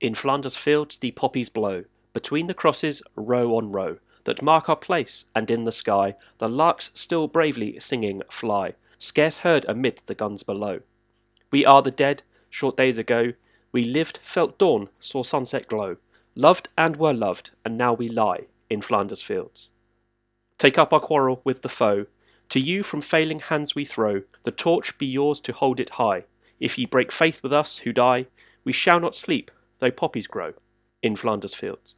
In Flanders fields the poppies blow, between the crosses, row on row, that mark our place, and in the sky the larks still bravely singing fly, scarce heard amid the guns below. We are the dead, short days ago, we lived, felt dawn, saw sunset glow, loved and were loved, and now we lie in Flanders fields. Take up our quarrel with the foe, to you from failing hands we throw, the torch be yours to hold it high. If ye break faith with us who die, we shall not sleep, though poppies grow, in Flanders fields.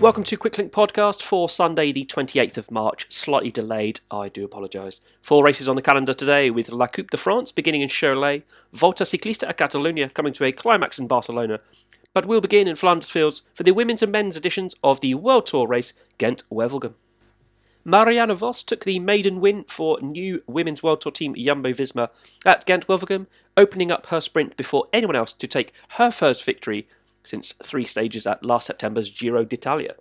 Welcome to Quicklink Podcast for Sunday, the 28th of March. Slightly delayed, I do apologise. Four races on the calendar today with La Coupe de France beginning in Cholet, Volta Ciclista a Catalunya coming to a climax in Barcelona. But we'll begin in Flanders Fields for the women's and men's editions of the World Tour race Ghent Wevelgem. Marianne Vos took the maiden win for new women's World Tour team Jumbo Visma at Ghent Wevelgem, opening up her sprint before anyone else to take her first victory since three stages at last September's Giro d'Italia.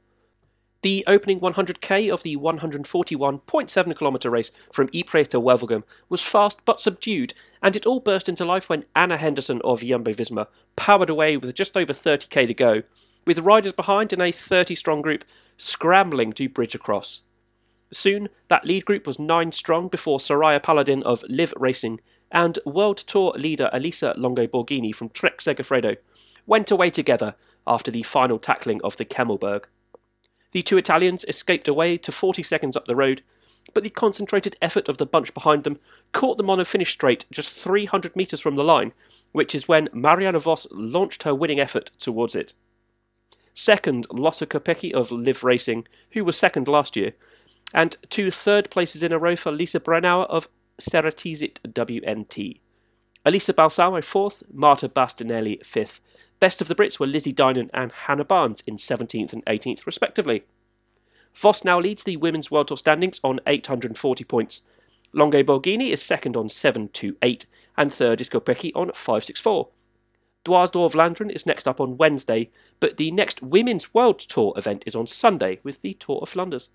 The opening 100k of the 141.7 kilometre race from Ypres to Wevelgem was fast but subdued, and it all burst into life when Anna Henderson of Jumbo Visma powered away with just over 30k to go, with riders behind in a 30 strong group scrambling to bridge across. Soon, that lead group was nine strong before Soraya Paladin of Liv Racing and World Tour leader Elisa Longo Borghini from Trek Segafredo went away together after the final tackling of the Kemmelberg. The two Italians escaped away to 40 seconds up the road, but the concentrated effort of the bunch behind them caught them on a finish straight just 300 metres from the line, which is when Mariana Vos launched her winning effort towards it. Second, Lotte Kopecky of Liv Racing, who was second last year, and two third places in a row for Lisa Brennauer of Ceratizit WNT. Elisa Balsamo fourth, Marta Bastianelli fifth, Best of the Brits were Lizzie Deignan and Hannah Barnes in 17th and 18th, respectively. Vos now leads the Women's World Tour standings on 840 points. Longo Borghini is second on 728, and third is Kopecky on 564. Dwars door Vlaanderen is next up on Wednesday, but the next Women's World Tour event is on Sunday with the Tour of Flanders.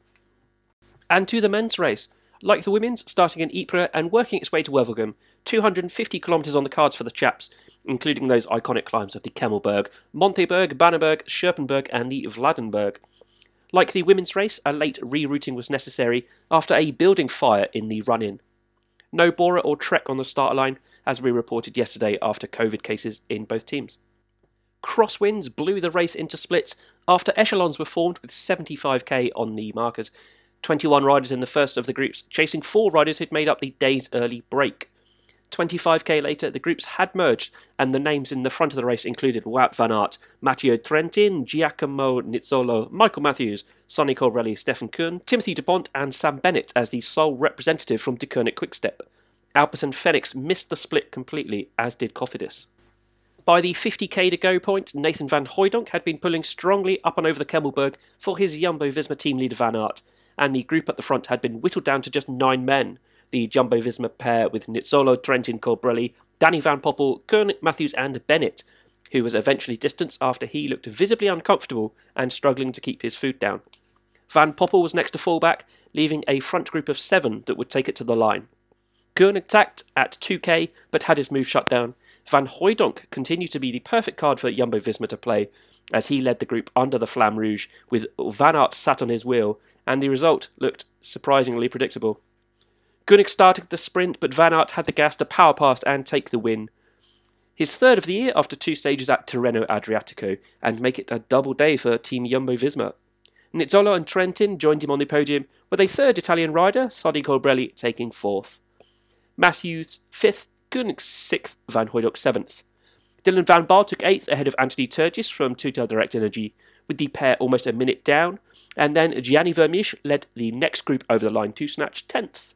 And to the men's race. Like the women's, starting in Ypres and working its way to Wevelgem, 250 kilometres on the cards for the chaps, including those iconic climbs of the Kemmelberg, Monteberg, Baneberg, Scherpenberg, and the Vladenberg. Like the women's race, a late rerouting was necessary after a building fire in the run in. No Bora or Trek on the start line, as we reported yesterday after COVID cases in both teams. Crosswinds blew the race into splits after echelons were formed with 75k on the markers, 21 riders in the first of the groups, chasing four riders who'd made up the day's early break. 25k later, the groups had merged, and the names in the front of the race included Wout van Aert, Matteo Trentin, Giacomo Nizzolo, Michael Matthews, Sonny Colbrelli, Stefan Küng, Timothy Dupont, and Sam Bennett as the sole representative from Deceuninck Quickstep. Alpecin Fenix missed the split completely, as did Cofidis. By the 50k to go point, Nathan van Hooydonck had been pulling strongly up and over the Kemmelberg for his Jumbo Visma team leader Van Aert, and the group at the front had been whittled down to just nine men. The Jumbo Visma pair with Nizzolo, Trentin, Colbrelli, Danny Van Poppel, Küng, Matthews, and Bennett, who was eventually distanced after he looked visibly uncomfortable and struggling to keep his food down. Van Poppel was next to fall back, leaving a front group of seven that would take it to the line. Küng attacked at 2k but had his move shut down. Van Hooydonck continued to be the perfect card for Jumbo Visma to play, as he led the group under the Flamme Rouge, with Van Aert sat on his wheel, and the result looked surprisingly predictable. Küng started the sprint, but Van Aert had the gas to power past and take the win. His third of the year after two stages at Tirreno Adriatico, and make it a double day for Team Jumbo Visma. Nizzolo and Trentin joined him on the podium, with a third Italian rider, Sonny Colbrelli, taking fourth. Matthews fifth, Küng sixth, Van Hooydonck seventh. Dylan Van Baarle took eighth ahead of Anthony Turgis from Total Direct Energy, with the pair almost a minute down, and then Gianni Vermeersch led the next group over the line to snatch 10th.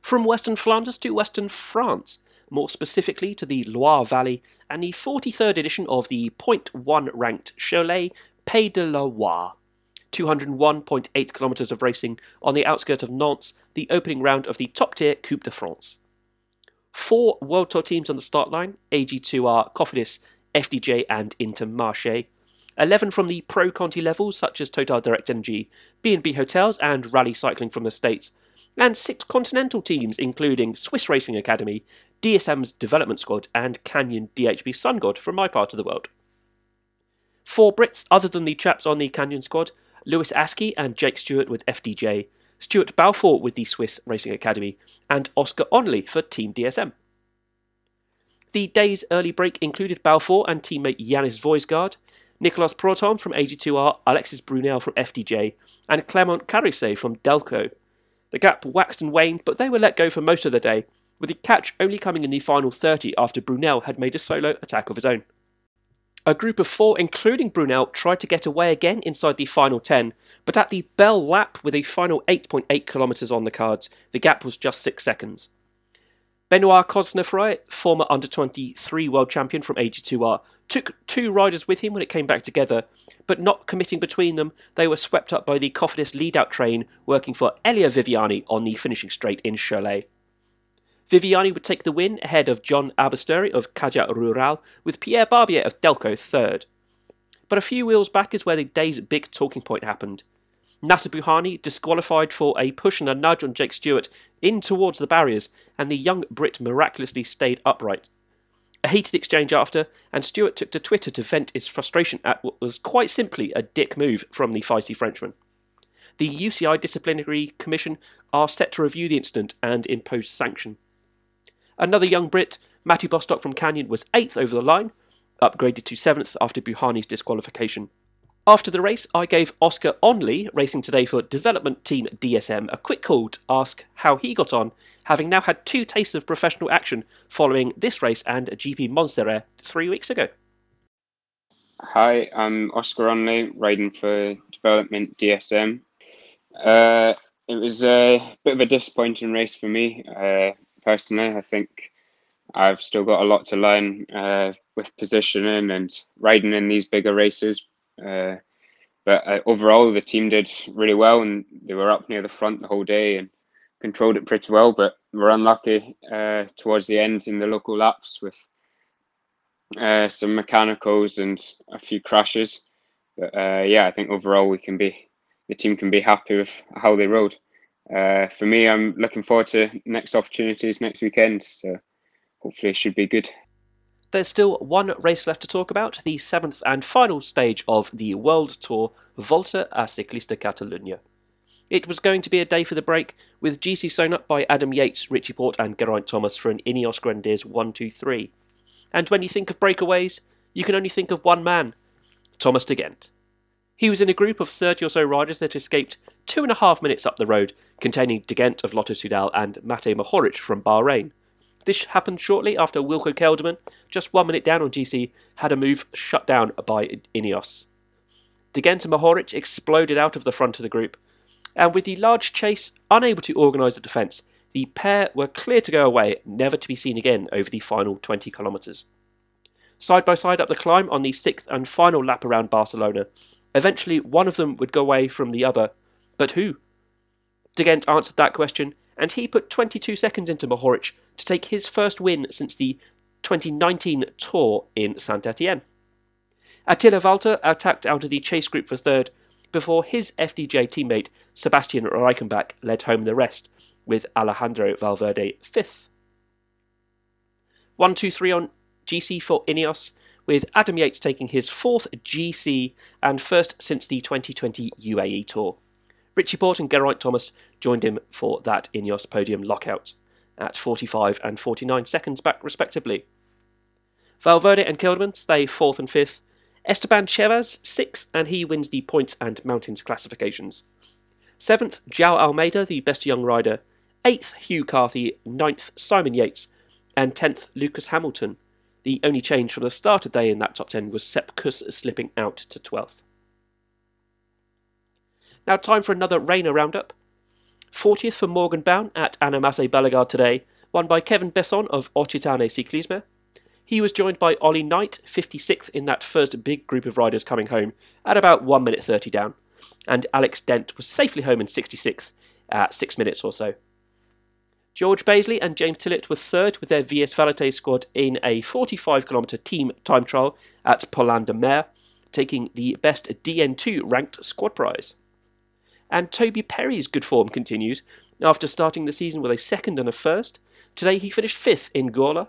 From Western Flanders to Western France, more specifically to the Loire Valley, and the 43rd edition of the Point 1 ranked Cholet Pays de la Loire. 201.8 kilometres of racing on the outskirts of Nantes, the opening round of the top tier Coupe de France. Four World Tour teams on the start line AG2R, Cofidis, FDJ, and Intermarché. 11 from the Pro Conti levels, such as Total Direct Energy, B&B Hotels, and Rally Cycling from the States, and six continental teams, including Swiss Racing Academy, DSM's development squad, and Canyon DHB Sun God from my part of the world. Four Brits other than the chaps on the Canyon squad Lewis Askey and Jake Stewart with FDJ, Stuart Balfour with the Swiss Racing Academy, and Oscar Onley for Team DSM. The day's early break included Balfour and teammate Yanis Voisard, Nicolas Prodhomme from AG2R, Alexis Brunel from FDJ, and Clement Carisey from Delko. The gap waxed and waned, but they were let go for most of the day, with the catch only coming in the final 30 after Brunel had made a solo attack of his own. A group of four, including Brunel, tried to get away again inside the final 10, but at the bell lap with a final 8.8 kilometres on the cards, the gap was just 6 seconds. Benoit Cosnefroy, former under 23 world champion from AG2R, took two riders with him when it came back together, but not committing between them, they were swept up by the Cofidis lead out train working for Elia Viviani on the finishing straight in Cholet. Viviani would take the win ahead of Jon Aberasturi of Caja Rural, with Pierre Barbier of Delko third. But a few wheels back is where the day's big talking point happened. Nacer Bouhanni disqualified for a push and a nudge on Jake Stewart in towards the barriers, and the young Brit miraculously stayed upright. A heated exchange after, and Stewart took to Twitter to vent his frustration at what was quite simply a dick move from the feisty Frenchman. The UCI Disciplinary Commission are set to review the incident and impose sanction. Another young Brit, Matty Bostock from Canyon, was 8th over the line, upgraded to 7th after Bouhanni's disqualification. After the race, I gave Oscar Onley, racing today for Development Team DSM, a quick call to ask how he got on, having now had two tastes of professional action following this race and a GP Monseré three weeks ago. Hi, I'm Oscar Onley, riding for Development DSM. Uh, it was a bit of a disappointing race for me. Uh, personally. I think I've still got a lot to learn uh, with positioning and riding in these bigger races. Uh, but uh, overall, the team did really well, and they were up near the front the whole day and controlled it pretty well. But were unlucky uh, towards the end in the local laps with uh, some mechanicals and a few crashes. But uh, yeah, I think overall we can be the team can be happy with how they rode uh, for me, I'm looking forward to next opportunities next weekend. So hopefully, it should be good. There's still one race left to talk about, the seventh and final stage of the World Tour Volta a Ciclista Catalunya. It was going to be a day for the break, with GC sewn up by Adam Yates, Richie Porte, and Geraint Thomas for an Ineos Grenadiers 1 2 3. And when you think of breakaways, you can only think of one man Thomas de Gendt. He was in a group of 30 or so riders that escaped two and a half minutes up the road, containing De Gendt of Lotto Soudal and Matej Mohoric from Bahrain. This happened shortly after Wilco Kelderman, just one minute down on GC, had a move shut down by Ineos. De Gendt and exploded out of the front of the group, and with the large chase unable to organise a defence, the pair were clear to go away, never to be seen again over the final 20 kilometres. Side by side up the climb on the sixth and final lap around Barcelona, Eventually, one of them would go away from the other, but who? De Gendt answered that question, and he put 22 seconds into Mohoric to take his first win since the 2019 Tour in Saint Etienne. Attila Valter attacked out of the chase group for third, before his FDJ teammate Sebastian Reichenbach led home the rest, with Alejandro Valverde fifth. 1 2 3 on GC for Ineos, with Adam Yates taking his fourth GC and first since the 2020 UAE Tour. Richie Porte and Geraint Thomas joined him for that Ineos podium lockout at 45 and 49 seconds back, respectively. Valverde and Kelderman stay fourth and fifth. Esteban Chaves sixth, and he wins the points and mountains classifications. Seventh, João Almeida, the best young rider. Eighth, Hugh Carthy. Ninth, Simon Yates. And tenth, Lucas Hamilton. The only change from the start of the day in that top 10 was Sepp Kuss slipping out to 12th. Now, time for another Rainer roundup. 40th for Morgan Bown at Annemasse Bellegarde today, won by Kevin Besson of Occitane Cyclisme. He was joined by Ollie Knight, 56th in that first big group of riders coming home, at about 1 minute 30 down. And Alex Dent was safely home in 66th at 6 minutes or so. George Bazley and James Tillett were third with their VS Valete squad in a 45 km team time trial at Paulin de Mer, taking the best DN2 ranked squad prize. And Toby Perry's good form continues. After starting the season with a second and a first, today he finished fifth in Gola.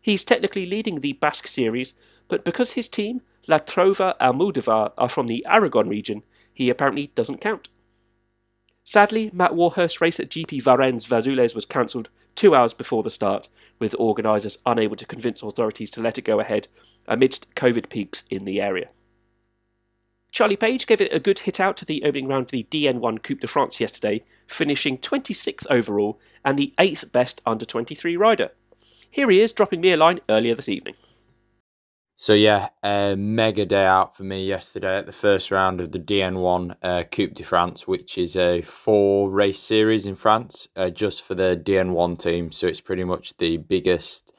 He's technically leading the Basque series, but because his team, La Trova Almodovar, are from the Aragon region, he apparently doesn't count. Sadly, Matt Warhurst's race at GP Varennes Varzoules was cancelled two hours before the start, with organisers unable to convince authorities to let it go ahead amidst COVID peaks in the area. Charlie Paige gave it a good hit out to the opening round of the DN1 Coupe de France yesterday, finishing 26th overall and the 8th best under 23 rider. Here he is dropping me a line earlier this evening. So yeah, a mega day out for me yesterday at the first round of the DN1 uh, Coupe de France, which is a four race series in France, uh, just for the DN1 team. So it's pretty much the biggest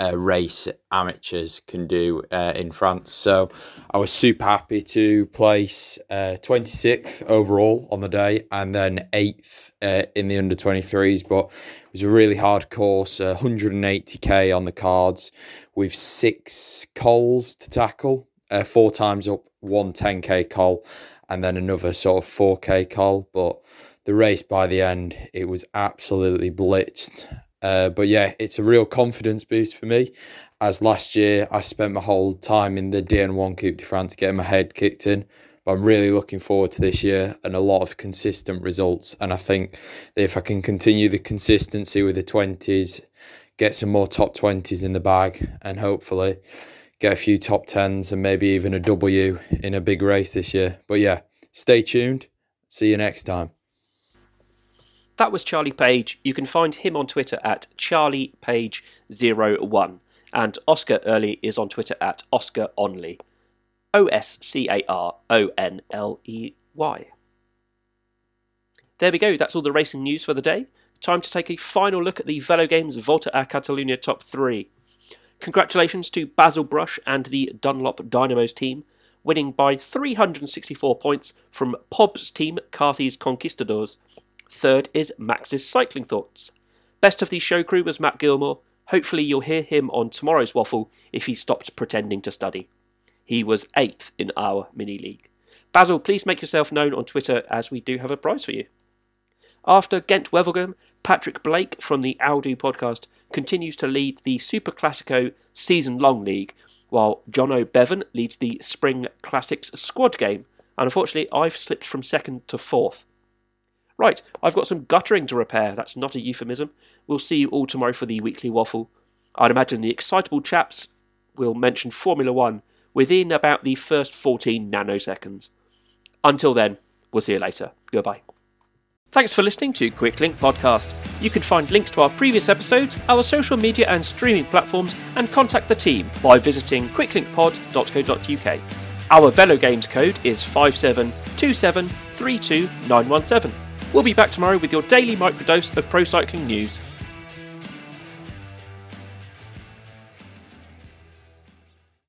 uh, race amateurs can do uh, in France. So I was super happy to place uh, 26th overall on the day and then 8th uh, in the under 23s. But it was a really hard course, 180k on the cards with six cols to tackle, uh, four times up, one 10k col, and then another sort of 4k col. But the race by the end, it was absolutely blitzed uh, but yeah, it's a real confidence boost for me. As last year, I spent my whole time in the DN1 Coupe de France getting my head kicked in. But I'm really looking forward to this year and a lot of consistent results. And I think that if I can continue the consistency with the 20s, get some more top 20s in the bag, and hopefully get a few top 10s and maybe even a W in a big race this year. But yeah, stay tuned. See you next time. That was Charlie Paige. You can find him on Twitter at charliepage01. And Oscar Onley is on Twitter at Oscar Onley. O S C A R O N L E Y. There we go, that's all the racing news for the day. Time to take a final look at the Velo Games Volta a Catalunya top 3. Congratulations to Basil Brush and the Dunlop Dynamos team, winning by 364 points from Pob's team, Carthy's Conquistadors. Third is Max's cycling thoughts. Best of the show crew was Matt Gilmore. Hopefully, you'll hear him on tomorrow's waffle if he stopped pretending to study. He was eighth in our mini league. Basil, please make yourself known on Twitter as we do have a prize for you. After Gent Wevelgem, Patrick Blake from the Aldo podcast continues to lead the Super Classico season long league, while Jono Bevan leads the Spring Classics squad game. And unfortunately, I've slipped from second to fourth. Right, I've got some guttering to repair. That's not a euphemism. We'll see you all tomorrow for the weekly waffle. I'd imagine the excitable chaps will mention Formula One within about the first 14 nanoseconds. Until then, we'll see you later. Goodbye. Thanks for listening to Quicklink Podcast. You can find links to our previous episodes, our social media and streaming platforms, and contact the team by visiting quicklinkpod.co.uk. Our Velo Games code is 572732917. We'll be back tomorrow with your daily microdose of pro cycling news.